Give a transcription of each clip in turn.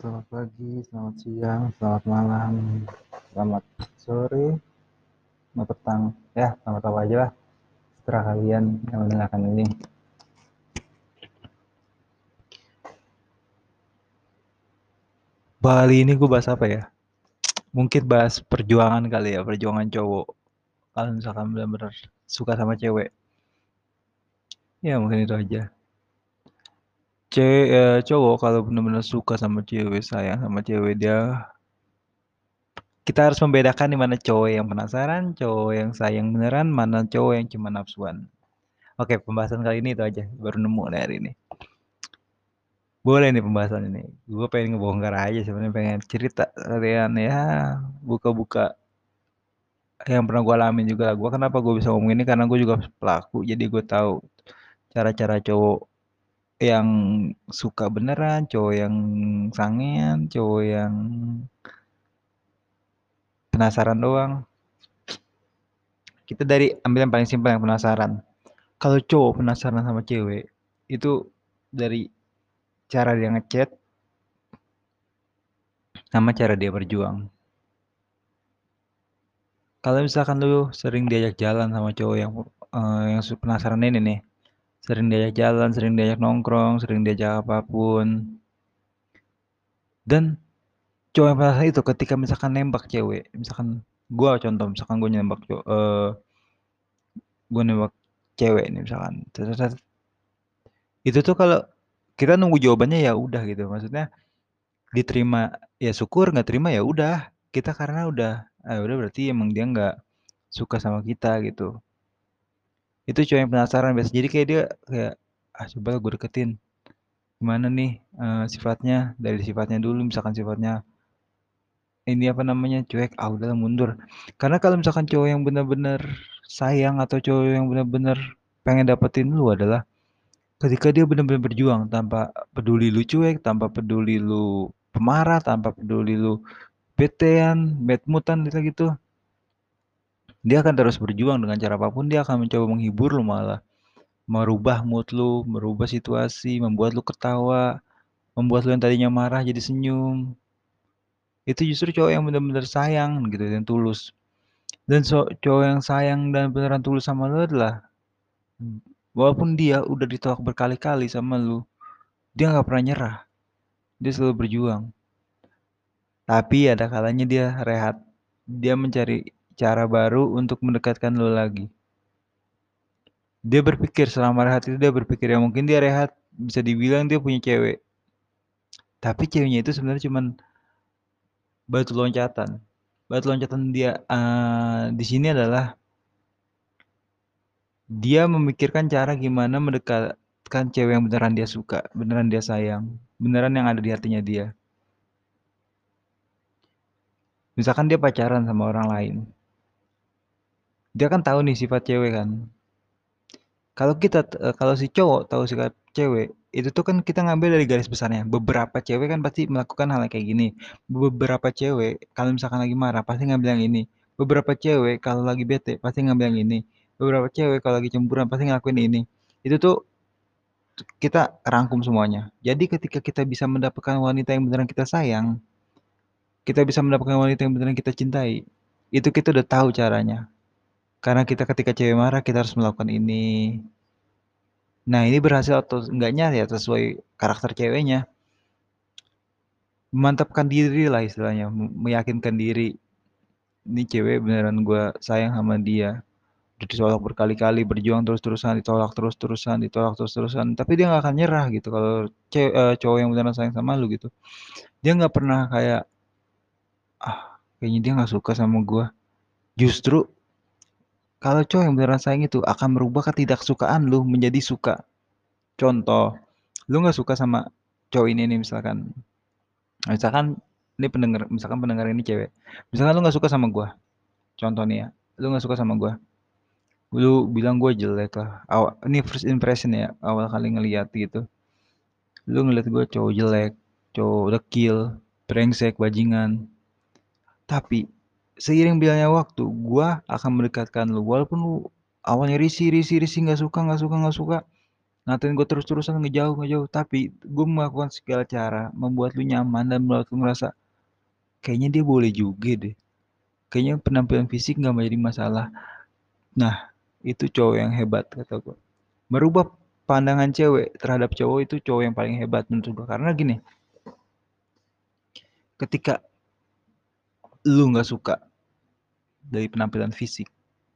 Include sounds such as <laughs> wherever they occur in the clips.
selamat pagi, selamat siang, selamat malam, selamat sore, selamat petang, ya selamat apa aja lah setelah kalian yang mendengarkan ini. Bali ini gue bahas apa ya? Mungkin bahas perjuangan kali ya, perjuangan cowok. Kalau misalkan benar-benar suka sama cewek. Ya mungkin itu aja. Cewek, eh, cowok kalau benar-benar suka sama cewek, sayang sama cewek dia kita harus membedakan di mana cowok yang penasaran, cowok yang sayang beneran, mana cowok yang cuma nafsuan. Oke, pembahasan kali ini itu aja, baru nemu nih hari ini. Boleh nih pembahasan ini. Gue pengen ngebongkar aja sebenarnya pengen cerita kalian ya, buka-buka yang pernah gue alamin juga. Gue kenapa gue bisa ngomong ini karena gue juga pelaku, jadi gue tahu cara-cara cowok yang suka beneran, cowok yang sangean, cowok yang penasaran doang. Kita dari ambil yang paling simpel yang penasaran. Kalau cowok penasaran sama cewek, itu dari cara dia ngechat sama cara dia berjuang. Kalau misalkan lu sering diajak jalan sama cowok yang uh, yang penasaran ini nih, sering diajak jalan, sering diajak nongkrong, sering diajak apa pun. Dan cowok yang penasaran itu ketika misalkan nembak cewek, misalkan gua contoh, misalkan gua nembak cowok, uh, gua nembak cewek nih misalkan, itu tuh kalau kita nunggu jawabannya ya udah gitu, maksudnya diterima ya syukur, nggak terima ya udah, kita karena udah, eh, udah berarti emang dia nggak suka sama kita gitu itu cowok yang penasaran biasa. Jadi kayak dia kayak ah coba gue deketin. Gimana nih uh, sifatnya? Dari sifatnya dulu misalkan sifatnya ini apa namanya cuek ah udah mundur. Karena kalau misalkan cowok yang benar-benar sayang atau cowok yang benar-benar pengen dapetin lu adalah ketika dia benar-benar berjuang tanpa peduli lu cuek tanpa peduli lu pemarah tanpa peduli lu betean bad moodan gitu dia akan terus berjuang dengan cara apa pun, dia akan mencoba menghibur lu malah. Merubah mood lu, merubah situasi, membuat lu ketawa, membuat lu yang tadinya marah jadi senyum. Itu justru cowok yang benar-benar sayang gitu dan tulus. Dan so, cowok yang sayang dan beneran tulus sama lu adalah walaupun dia udah ditolak berkali-kali sama lu, dia nggak pernah nyerah. Dia selalu berjuang. Tapi ada kalanya dia rehat. Dia mencari cara baru untuk mendekatkan lo lagi. Dia berpikir selama rehat itu dia berpikir ya mungkin dia rehat bisa dibilang dia punya cewek. Tapi ceweknya itu sebenarnya cuman batu loncatan. Batu loncatan dia uh, di sini adalah dia memikirkan cara gimana mendekatkan cewek yang beneran dia suka, beneran dia sayang, beneran yang ada di hatinya dia. Misalkan dia pacaran sama orang lain, dia kan tahu nih sifat cewek kan. Kalau kita eh, kalau si cowok tahu sifat cewek itu tuh kan kita ngambil dari garis besarnya. Beberapa cewek kan pasti melakukan hal kayak gini. Beberapa cewek kalau misalkan lagi marah pasti ngambil yang ini. Beberapa cewek kalau lagi bete pasti ngambil yang ini. Beberapa cewek kalau lagi cemburuan pasti ngelakuin ini. Itu tuh kita rangkum semuanya. Jadi ketika kita bisa mendapatkan wanita yang beneran kita sayang kita bisa mendapatkan wanita yang beneran kita cintai itu kita udah tahu caranya karena kita ketika cewek marah kita harus melakukan ini. Nah ini berhasil atau enggaknya ya sesuai karakter ceweknya. Memantapkan diri lah istilahnya, meyakinkan diri. Ini cewek beneran gue sayang sama dia. Ditolak berkali-kali, berjuang terus-terusan, ditolak terus-terusan, ditolak terus-terusan. Tapi dia nggak akan nyerah gitu kalau cewek, uh, cowok yang beneran sayang sama lu gitu. Dia nggak pernah kayak, ah kayaknya dia nggak suka sama gue. Justru kalau cowok yang beneran sayang itu akan merubah ketidaksukaan lu menjadi suka. Contoh, lu nggak suka sama cowok ini nih misalkan. Misalkan ini pendengar, misalkan pendengar ini cewek. Misalkan lu nggak suka sama gua. Contoh nih ya, lu nggak suka sama gua. Lu bilang gue jelek lah. Awal, ini first impression ya, awal kali ngeliat gitu. Lu ngeliat gue cowok jelek, cowok dekil, brengsek, bajingan. Tapi seiring bilangnya waktu, gua akan mendekatkan lu. Walaupun lu awalnya risih, nggak suka, nggak suka, nggak suka. Ngatain gue terus-terusan ngejauh ngejauh, tapi gue melakukan segala cara membuat lu nyaman dan membuat lu ngerasa, kayaknya dia boleh juga deh. Kayaknya penampilan fisik nggak menjadi masalah. Nah, itu cowok yang hebat kata gue. Merubah pandangan cewek terhadap cowok itu cowok yang paling hebat menurut gue. Karena gini, ketika lu nggak suka dari penampilan fisik,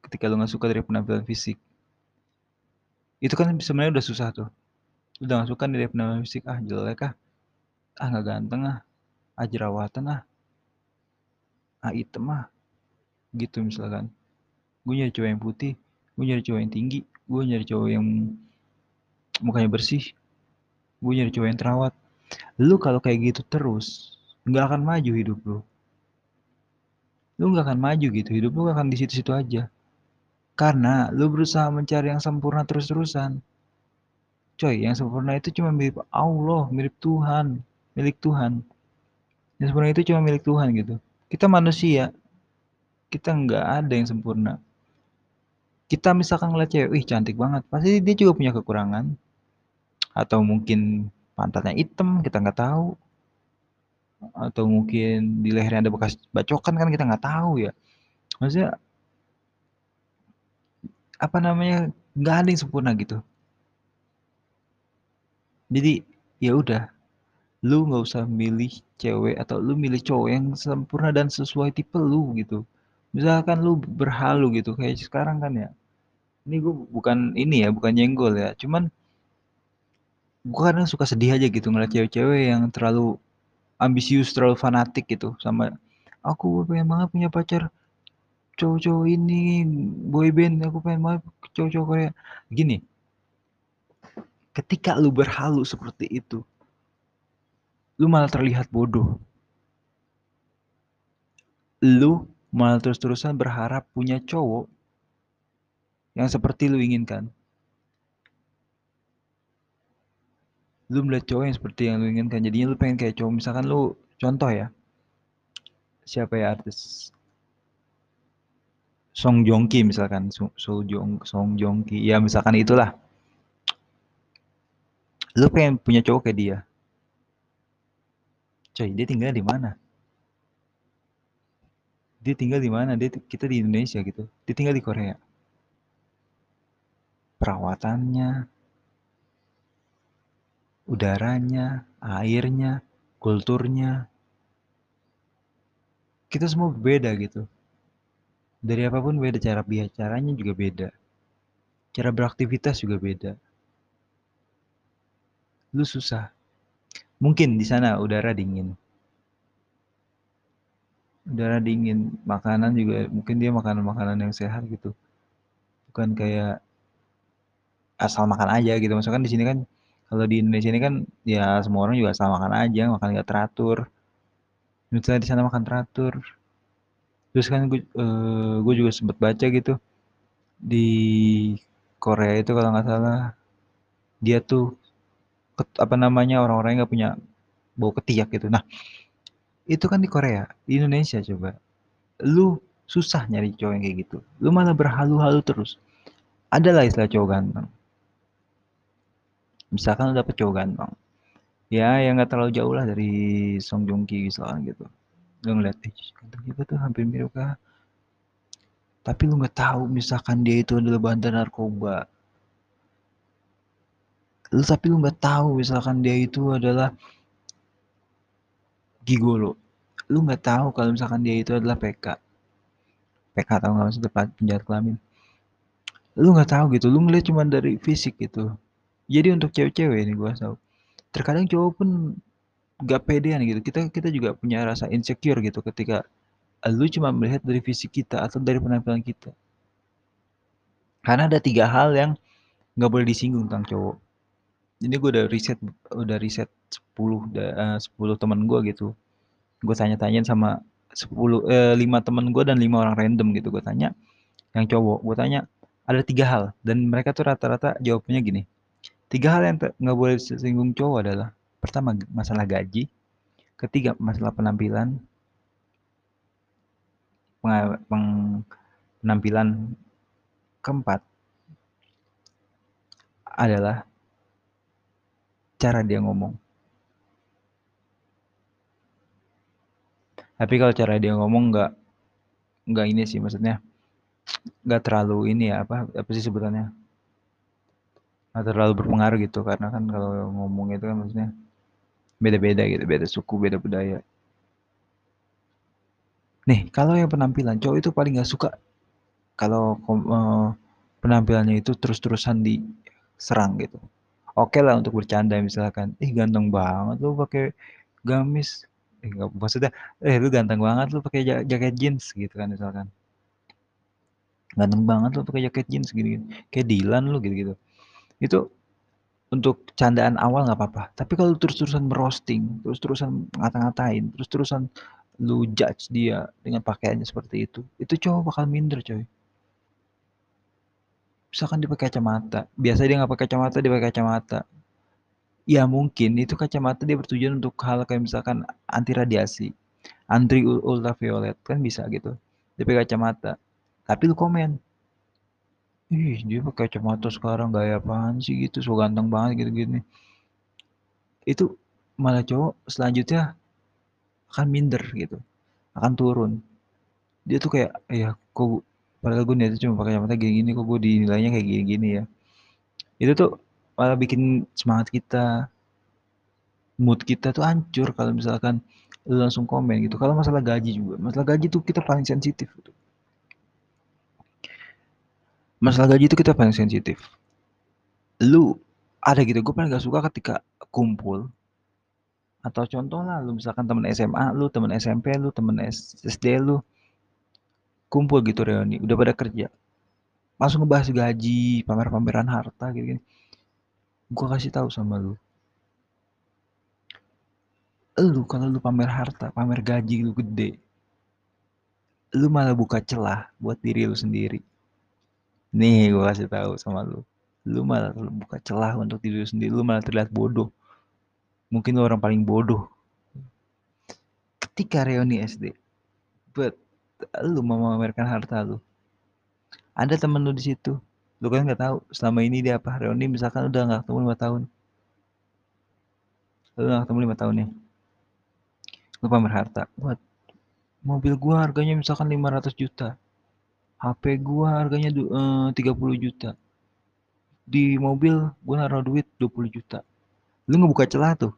ketika lu nggak suka dari penampilan fisik, itu kan sebenarnya udah susah tuh. Udah nggak suka dari penampilan fisik, ah jelek ah, ah nggak ganteng ah, ah jerawatan ah, ah item ah, gitu misalkan. Gue nyari cowok yang putih, gue nyari cowok yang tinggi, gue nyari cowok yang mukanya bersih, gue nyari cowok yang terawat. Lu kalau kayak gitu terus, nggak akan maju hidup lu. Lu nggak akan maju gitu, hidup lu akan di situ-situ aja. Karena lu berusaha mencari yang sempurna terus-terusan. Coy, yang sempurna itu cuma milik Allah, milik Tuhan, milik Tuhan. Yang sempurna itu cuma milik Tuhan gitu. Kita manusia, kita nggak ada yang sempurna. Kita misalkan ngeliat cewek, wih cantik banget, pasti dia juga punya kekurangan. Atau mungkin pantatnya hitam, kita nggak tahu. Atau mungkin di lehernya ada bekas bacokan kan kita nggak tahu ya. Maksudnya apa namanya nggak ada yang sempurna gitu. Jadi ya udah lu nggak usah milih cewek atau lu milih cowok yang sempurna dan sesuai tipe lu gitu. Misalkan lu berhalu gitu kayak sekarang kan ya. Ini gue bukan ini ya bukan nyenggol ya. Cuman gue kadang suka sedih aja gitu ngeliat cewek-cewek yang terlalu ambisius terlalu fanatik gitu sama aku pengen banget punya pacar cowok-cowok ini boyband aku pengen banget cowok-cowok Korea. Gini ketika lu berhalu seperti itu lu malah terlihat bodoh. Lu malah terus-terusan berharap punya cowok yang seperti lu inginkan lu melihat cowok yang seperti yang lu inginkan jadinya lu pengen kayak cowok. Misalkan lu contoh ya. Siapa ya artis? Song Joong Ki misalkan. Song Joong Song Joong Ki. Ya misalkan itulah. Lu pengen punya cowok kayak dia. Coy dia tinggal di mana? Dia tinggal di mana? Dia kita di Indonesia gitu. Dia tinggal di Korea. Perawatannya udaranya airnya kulturnya. Kita semua berbeda gitu. Dari apa pun beda cara bicaranya juga beda. Cara beraktivitas juga beda. Lu susah. Mungkin di sana udara dingin. Udara dingin. Makanan juga mungkin dia makanan-makanan yang sehat gitu. Bukan kayak asal makan aja gitu. Misalkan di sini kan kalau di Indonesia ini kan ya semua orang juga asal makan aja makan nggak teratur. Misalnya di sana makan teratur. Terus kan gue uh, juga sempat baca gitu di Korea itu kalau nggak salah dia tuh ket, apa namanya orang-orang nggak punya bau ketiak gitu. Nah itu kan di Korea di Indonesia coba. Lu susah nyari cowok yang kayak gitu. Lu malah berhalu-halu terus. Ada lah istilah cowok ganteng misalkan lu dapet cowok ganteng. Ya yang nggak terlalu jauh lah dari Song Joong Ki misalkan gitu. Lu ngeliat eh ganteng juga tuh hampir mirip kah? Tapi lu nggak tahu misalkan dia itu adalah bandar narkoba. Lu tapi lu nggak tahu misalkan dia itu adalah gigolo. Lu nggak tahu kalau misalkan dia itu adalah PK PK tahu nggak maksudnya? Penjahat kelamin. Lu nggak tahu gitu. Lu ngeliat cuma dari fisik gitu jadi untuk cewek-cewek ini gua tahu terkadang cowok pun gak pedean gitu. Kita kita juga punya rasa insecure gitu ketika lu cuma melihat dari fisik kita atau dari penampilan kita. Karena ada tiga hal yang nggak boleh disinggung tentang cowok. Ini gue udah riset udah riset 10 uh, 10 teman gue gitu. Gue tanya-tanyain sama 10 eh, 5 teman gue dan 5 orang random gitu gue tanya yang cowok. Gue tanya ada tiga hal. Dan mereka tuh rata-rata jawabnya gini tiga hal yang nggak boleh disinggung cowok adalah Pertama masalah gaji, ketiga masalah penampilan, penampilan keempat adalah cara dia ngomong. Tapi kalau cara dia ngomong nggak nggak ini sih maksudnya nggak terlalu ini ya apa apa sih sebutannya nggak terlalu berpengaruh gitu karena kan kalau ngomong itu kan maksudnya beda-beda gitu beda suku beda budaya. Nih kalau yang penampilan cowok itu paling nggak suka kalau uh, penampilannya itu terus-terusan diserang gitu. Oke lah untuk bercanda misalkan ih ganteng banget lu pakai gamis. Eh nggak maksudnya eh lu ganteng banget lu pakai jaket jeans gitu kan misalkan. Ganteng banget lu pakai jaket jeans gitu, gitu. kayak Dilan lu gitu gitu itu untuk candaan awal nggak apa-apa. Tapi kalau terus-terusan merosting terus-terusan ngata-ngatain terus-terusan lu judge dia dengan pakaiannya seperti itu itu cowok bakal minder coy. Misalkan dia pakai kacamata. Biasa dia nggak pakai kacamata dia pakai kacamata. Ya mungkin itu kacamata dia bertujuan untuk hal kayak misalkan anti radiasi anti ultraviolet kan bisa gitu. Dia pakai kacamata. Tapi lu komen ih dia pakai kacamata sekarang gaya apaan sih gitu so ganteng banget gitu gini itu malah cowok selanjutnya akan minder gitu akan turun. Dia tuh kayak ya kok padahal gue niatnya cuma pakai kacamata gini-gini kok gue dinilainya kayak gini-gini ya. Itu tuh malah bikin semangat kita mood kita tuh hancur kalau misalkan lu langsung komen gitu. Kalau masalah gaji juga masalah gaji tuh kita paling sensitif gitu. Masalah gaji itu kita paling sensitif. Lu ada gitu gue paling gak suka ketika kumpul. Atau contoh lah lu misalkan temen SMA lu temen SMP lu temen SD lu kumpul gitu reuni udah pada kerja. Langsung ngebahas gaji pamer-pameran harta gitu, gitu. gue kasih tahu sama lu. Lu kalau lu pamer harta pamer gaji lu gede lu malah buka celah buat diri lu sendiri nih gue kasih tahu sama lu. Lu malah buka celah untuk diri lu sendiri. Lu malah terlihat bodoh. Mungkin lu orang paling bodoh. Ketika reuni SD but lu mau memamerkan harta lu. Ada temen lu di situ. Lu kan nggak tahu selama ini dia apa? Reuni misalkan udah nggak ketemu lima tahun. Lu nggak ketemu lima tahun nih lu pamer harta. Buat mobil gua harganya misalkan 500 juta HP gua harganya uh, 30 juta. Di mobil gua naruh duit 20 juta. Lu ngebuka celah tuh.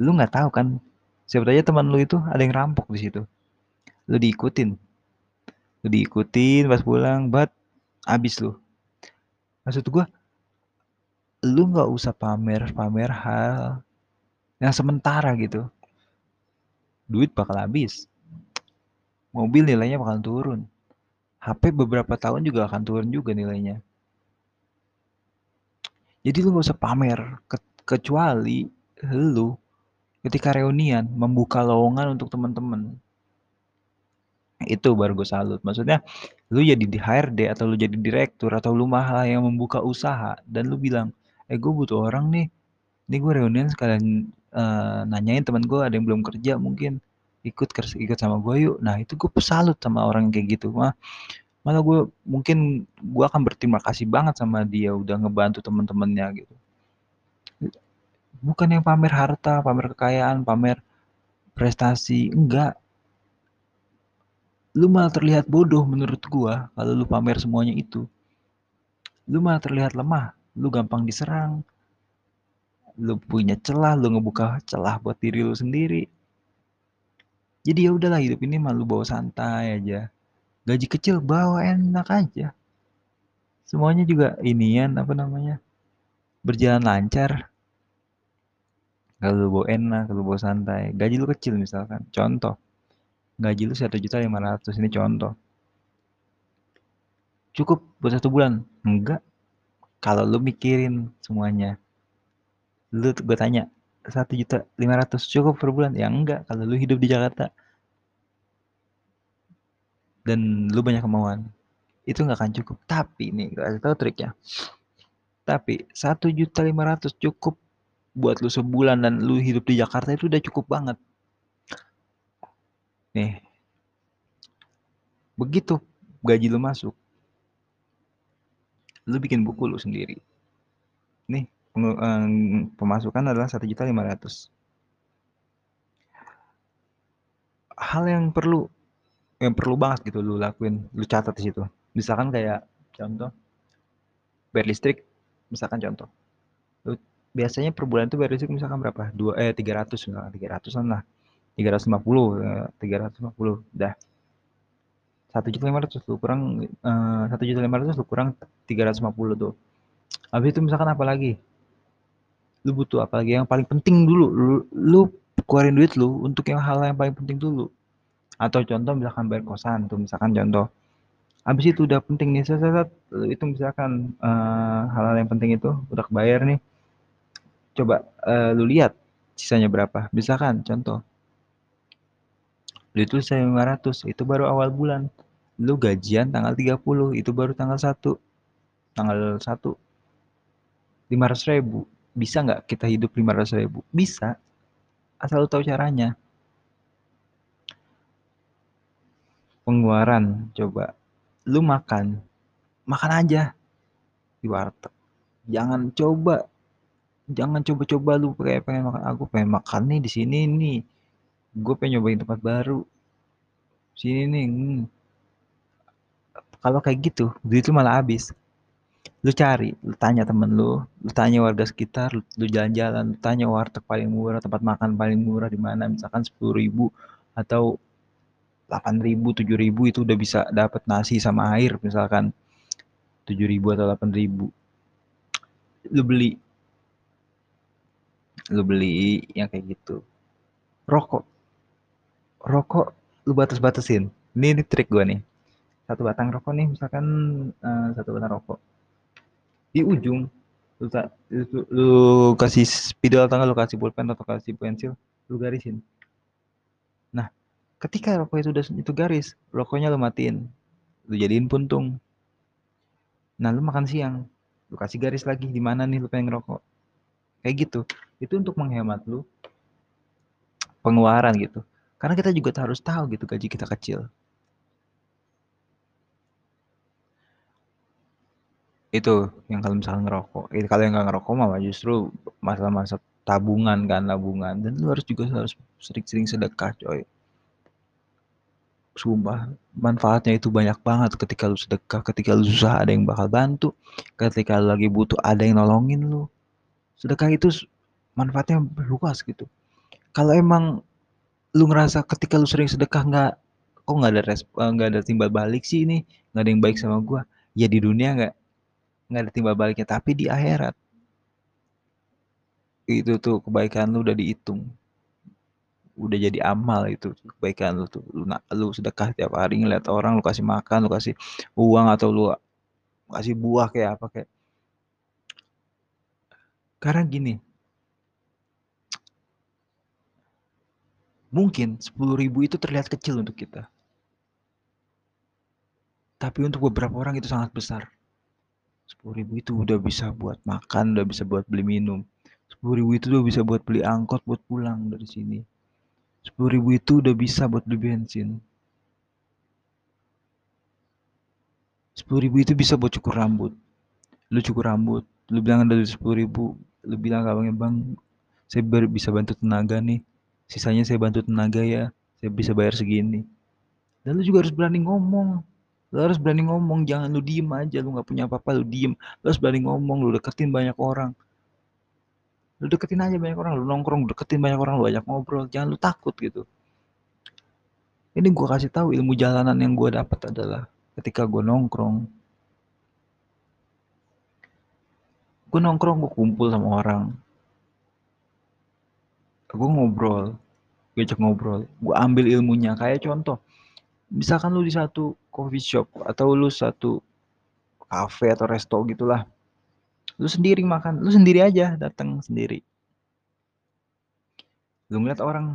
Lu nggak tahu kan? Siapa aja teman lu itu ada yang rampok di situ. Lu diikutin. Lu diikutin pas pulang bat abis lu. Maksud gua lu nggak usah pamer pamer hal yang sementara gitu. Duit bakal habis. Mobil nilainya bakal turun HP beberapa tahun juga akan turun juga nilainya. Jadi lu gak usah pamer ke kecuali lu ketika reunian membuka lowongan untuk teman-teman. Itu baru gue salut. Maksudnya lu jadi di HRD atau lu jadi direktur atau lu malah yang membuka usaha dan lu bilang eh gue butuh orang nih. Ini gue reunian sekalian uh, nanyain teman gue ada yang belum kerja mungkin ikut ikut sama gue yuk nah itu gue pesalut sama orang kayak gitu mah malah gue mungkin gue akan berterima kasih banget sama dia udah ngebantu temen-temennya gitu bukan yang pamer harta pamer kekayaan pamer prestasi enggak lu malah terlihat bodoh menurut gua kalau lu pamer semuanya itu. Lu malah terlihat lemah, lu gampang diserang. Lu punya celah, lu ngebuka celah buat diri lu sendiri. Jadi ya udahlah hidup ini malu bawa santai aja. Gaji kecil bawa enak aja. Semuanya juga inian apa namanya? Berjalan lancar. Kalau bawa enak, kalau bawa santai. Gaji lu kecil misalkan. Contoh gaji lu satu juta lima ratus ini contoh cukup buat satu bulan enggak kalau lu mikirin semuanya lu gue tanya satu juta lima ratus cukup per bulan ya enggak kalau lu hidup di Jakarta dan lu banyak kemauan itu nggak akan cukup tapi nih gue kasih tau triknya tapi satu juta lima ratus cukup buat lu sebulan dan lu hidup di Jakarta itu udah cukup banget Nih. Begitu gaji lu masuk. Lu bikin buku lu sendiri. Nih, pemasukan adalah Rp1.500.000. Hal yang perlu yang perlu banget gitu lu lakuin, lu catat di situ. Misalkan kayak contoh bayar listrik, misalkan contoh, lu biasanya per bulan tuh bayar listrik misalkan berapa? Dua eh, 300 misalkan, 300-an lah, 350, eee, 350, dah. Rp1.500.000 lu kurang, eee, Rp1.500.000 lu kurang 350 tuh. Habis itu misalkan apa lagi? Lu butuh apa lagi, yang paling penting dulu, lu lu keluarin duit lu untuk yang hal yang paling penting dulu. Atau contoh misalkan bayar kosan tuh misalkan contoh. Habis itu udah penting nih set set, lu hitung misalkan, eee, hal-hal yang penting itu udah kebayar nih. Coba, eee, lu lihat sisanya berapa, misalkan contoh lu sisa Rp500.000 itu baru awal bulan. Lu gajian tanggal 30, itu baru tanggal 1, tanggal 1. Rp500.000, bisa nggak kita hidup Rp500.000? Bisa, asal lu tahu caranya. Pengeluaran, coba lu makan, makan aja di warteg. Jangan coba jangan coba-coba lu kayak pengen makan, "Aku pengen makan nih di sini nih, gue pengen nyobain tempat baru, sini nih, hmm." Kalau kayak gitu, duit lu malah habis. Lu cari, lu tanya temen lu, lu tanya warga sekitar, lu jalan-jalan, lu tanya warteg paling murah, tempat makan paling murah di mana, misalkan Rp10.000 atau Rp8.000, Rp7.000 itu udah bisa dapet nasi sama air misalkan. Rp7.000 atau Rp8.000. Lu beli. Lu beli yang kayak gitu. Rokok. Rokok lu batas-batasin. Ini, ini trik gua nih. Satu batang rokok nih misalkan, eee, satu batang rokok. Di ujung lu lu lu kasih spidol atau enggak lu kasih pulpen atau kasih pensil, lu garisin. Nah, ketika rokok itu udah itu garis, rokoknya lu matiin, lu jadiin puntung. Nah, lu makan siang, lu kasih garis lagi di mana nih lu pengen ngerokok. Kayak gitu. Itu untuk menghemat lu pengeluaran gitu. Karena kita juga harus tahu gitu gaji kita kecil. Itu, yang kalau misalkan ngerokok. Itu kalau yang nggak ngerokok mah justru masa-masa tabungan kan, tabungan. Dan lu harus juga harus sering-sering sedekah, coy. Sumpah, manfaatnya itu banyak banget ketika lu sedekah, ketika lu susah ada yang bakal bantu, ketika lu lagi butuh ada yang nolongin lu. Sedekah itu manfaatnya luas gitu. Kalau emang lu ngerasa ketika lu sering sedekah nggak kok nggak ada resp nggak ada timbal balik sih ini, nggak ada yang baik sama gua, ya di dunia nggak nggak ada timbal baliknya, tapi di akhirat itu tuh kebaikan lu udah dihitung. Udah jadi amal itu kebaikan lu tuh. Lu lu sedekah tiap hari ngeliat orang, lu kasih makan, lu kasih uang atau lu kasih buah kayak apa kek. Karena gini mungkin Rp10.000 itu terlihat kecil untuk kita. Tapi untuk beberapa orang itu sangat besar. Rp10.000 itu udah bisa buat makan, udah bisa buat beli minum. Rp10.000 itu udah bisa buat beli angkot buat pulang dari sini. Rp10.000 itu udah bisa buat beli bensin. Rp10.000 itu bisa buat cukur rambut. Lu cukur rambut, lu bilang ada duit Rp10.000, lu bilang ke abangnya, "Bang, saya baru bisa bantu tenaga nih, sisanya saya bantu tenaga ya, saya bisa bayar segini." Dan lu juga harus berani ngomong. Lu harus berani ngomong, jangan lu diem aja, lu nggak punya apa-apa lu diem. Lu harus berani ngomong, lu deketin banyak orang. Lu deketin aja banyak orang, lu nongkrong, lu deketin banyak orang, lu ajak ngobrol, jangan lu takut gitu. Ini gua kasih tahu ilmu jalanan yang gua dapat adalah ketika gua nongkrong. Gua nongkrong, gua kumpul sama orang. Gua ngobrol, gua ajak ngobrol, gua ambil ilmunya. Kayak contoh, misalkan lu di satu coffee shop atau lu satu kafe atau resto gitulah. Lu sendiri makan, lu sendiri aja datang sendiri. Lu ngeliat orang,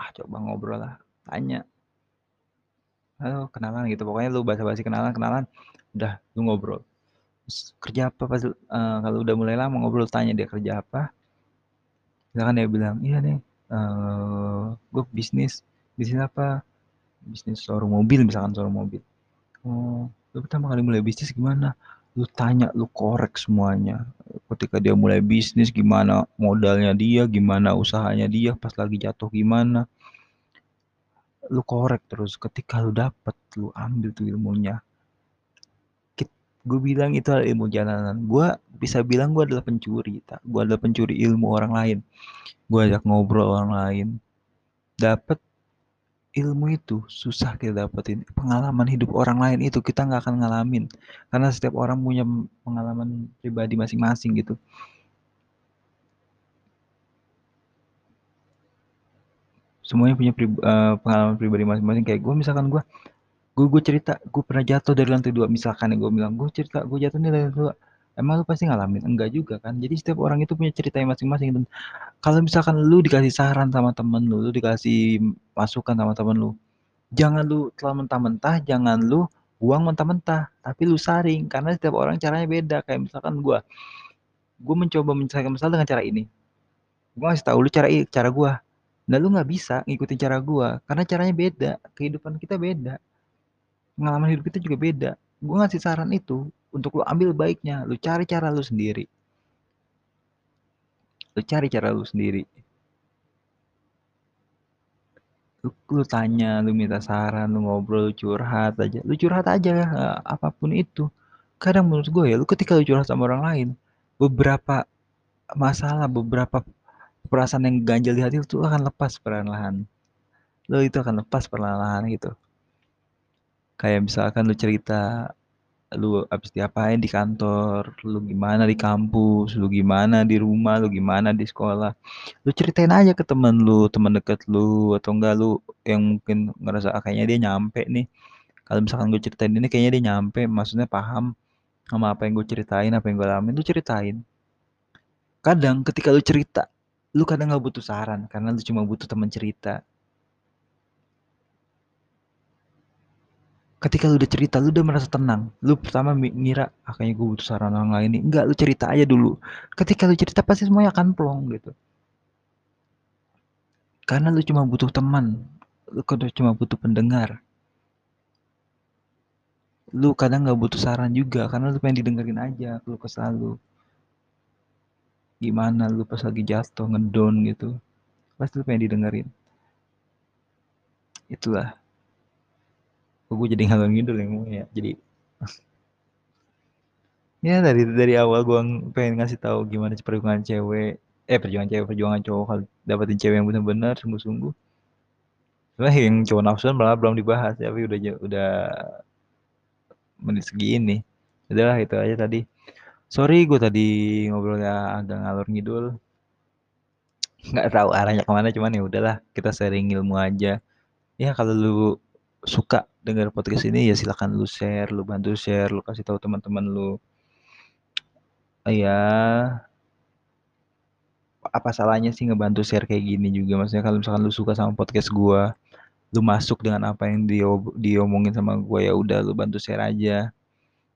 ah coba ngobrol lah, tanya. Halo, kenalan gitu. Pokoknya lu basa-basi kenalan, kenalan, udah lu ngobrol. Terus kerja apa pas eee, kalau udah mulai lama ngobrol tanya dia kerja apa. Misalkan dia bilang, "Iya nih, eee, gua bisnis." "Bisnis apa?" "Bisnis showroom mobil," misalkan showroom mobil. "Oh, lu pertama kali mulai bisnis gimana?" lu tanya, lu korek semuanya. Ketika dia mulai bisnis gimana modalnya dia, gimana usahanya dia, pas lagi jatuh gimana. Lu korek terus, ketika lu dapet, lu ambil tuh ilmunya. Gue bilang itu adalah ilmu jalanan. Gue bisa bilang gue adalah pencuri, tak? Gue adalah pencuri ilmu orang lain. Gue ajak ngobrol orang lain, dapet ilmu itu susah kita dapetin. Pengalaman hidup orang lain itu kita nggak akan ngalamin. Karena setiap orang punya pengalaman pribadi masing-masing gitu. Semuanya punya pri, uh, pengalaman pribadi masing-masing. Kayak gue misalkan gue, gue cerita, gue pernah jatuh dari lantai dua. Misalkan ya gue bilang, gue cerita, gue jatuh dari lantai dua. Emang lu pasti ngalamin? Enggak juga kan. Jadi setiap orang itu punya cerita yang masing-masing. Dan kalau misalkan lu dikasih saran sama temen lu, lu dikasih masukan sama temen lu, jangan lu telan mentah-mentah, jangan lu buang mentah-mentah, tapi lu saring karena setiap orang caranya beda. Kayak misalkan gua, gua mencoba menyelesaikan masalah dengan cara ini. Gua ngasih tahu lu cara cara gua. Nah lu nggak bisa ngikutin cara gua karena caranya beda. Kehidupan kita beda. Pengalaman hidup kita juga beda. Gua ngasih saran itu untuk lu ambil baiknya, lu cari cara lu sendiri. Lu cari cara lu sendiri. Lu, lu tanya, lu minta saran, lu ngobrol, lu curhat aja. Lu curhat aja uh, apa pun itu. Kadang menurut gue ya, lu ketika lu curhat sama orang lain, beberapa masalah, beberapa perasaan yang ganjil di hati itu akan lepas perlahan-lahan. Lu itu akan lepas perlahan-lahan gitu. Kayak misalkan lu cerita lu abis diapain di kantor, lu gimana di kampus, lu gimana di rumah, lu gimana di sekolah. Lu ceritain aja ke temen lu, temen deket lu, atau enggak lu yang mungkin ngerasa ah, kayaknya dia nyampe nih. Kalau misalkan gue ceritain ini kayaknya dia nyampe, maksudnya paham sama apa yang gue ceritain, apa yang gue alamin, lu ceritain. Kadang ketika lu cerita, lu kadang gak butuh saran, karena lu cuma butuh temen cerita. Ketika lu udah cerita lu udah merasa tenang. Lu pertama ngira ah kayaknya gue butuh saran orang lain nih. Enggak lu cerita aja dulu. Ketika lu cerita pasti semuanya akan plong gitu. Karena lu cuma butuh teman. Lu cuma butuh pendengar. Lu kadang nggak butuh saran juga karena lu pengen didengerin aja lu kesal lu. Gimana lu pas lagi jatuh ngedon gitu. Pasti lu pengen didengerin. Itulah gue jadi ngalor ngidul yang ya jadi <laughs> ya dari dari awal gue pengen ngasih tahu gimana perjuangan cewek eh perjuangan cewek perjuangan cowok kalau dapetin cewek yang benar-benar sungguh-sungguh. Sebenarnya yang cowok nafsuan malah belum dibahas tapi udah udah menit segini. Udahlah itu aja tadi. Sorry gue tadi ngobrolnya agak ngalor ngidul. Nggak tahu arahnya ke mana cuman ya udahlah kita sharing ilmu aja. Ya kalau lu suka dengar podcast ini ya silahkan lu share, lu bantu share, lu kasih tahu teman-teman lu. Ya apa salahnya sih ngebantu share kayak gini juga? Maksudnya kalau misalkan lu suka sama podcast gua lu masuk dengan apa yang dia diomongin sama gua ya udah lu bantu share aja.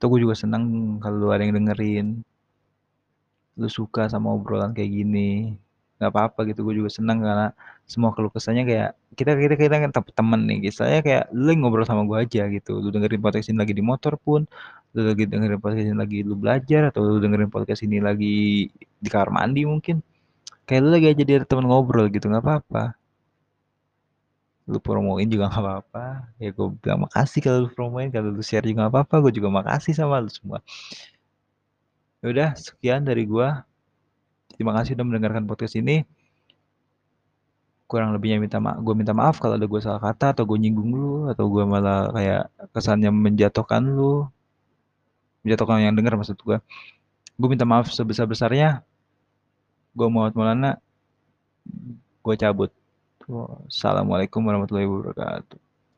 Tuh gue juga senang kalau lu ada yang dengerin. Lu suka sama obrolan kayak gini nggak apa-apa gitu gue juga senang karena semua keluh kesahnya kayak kita kita kita kan temen nih gitu. Saya kayak lu ngobrol sama gue aja gitu. Lu dengerin podcast ini lagi di motor pun lu lagi dengerin podcast ini lagi lu belajar atau lu dengerin podcast ini lagi di kamar mandi mungkin. Kayak lu lagi aja dia temen ngobrol gitu nggak apa-apa. Lu promoin juga nggak apa-apa. Ya gue bilang makasih kalau lu promoin kalau lu share juga nggak apa-apa. Gue juga makasih sama lu semua. Ya udah sekian dari gue Terima kasih sudah mendengarkan podcast ini. Kurang lebihnya minta maaf, gue minta maaf kalau ada gue salah kata atau gue nyinggung lu atau gue malah kayak kesannya menjatuhkan lu, menjatuhkan yang dengar maksud gue. Gue minta maaf sebesar-besarnya. Gue Muhammad Maulana, gue cabut. Assalamualaikum warahmatullahi wabarakatuh.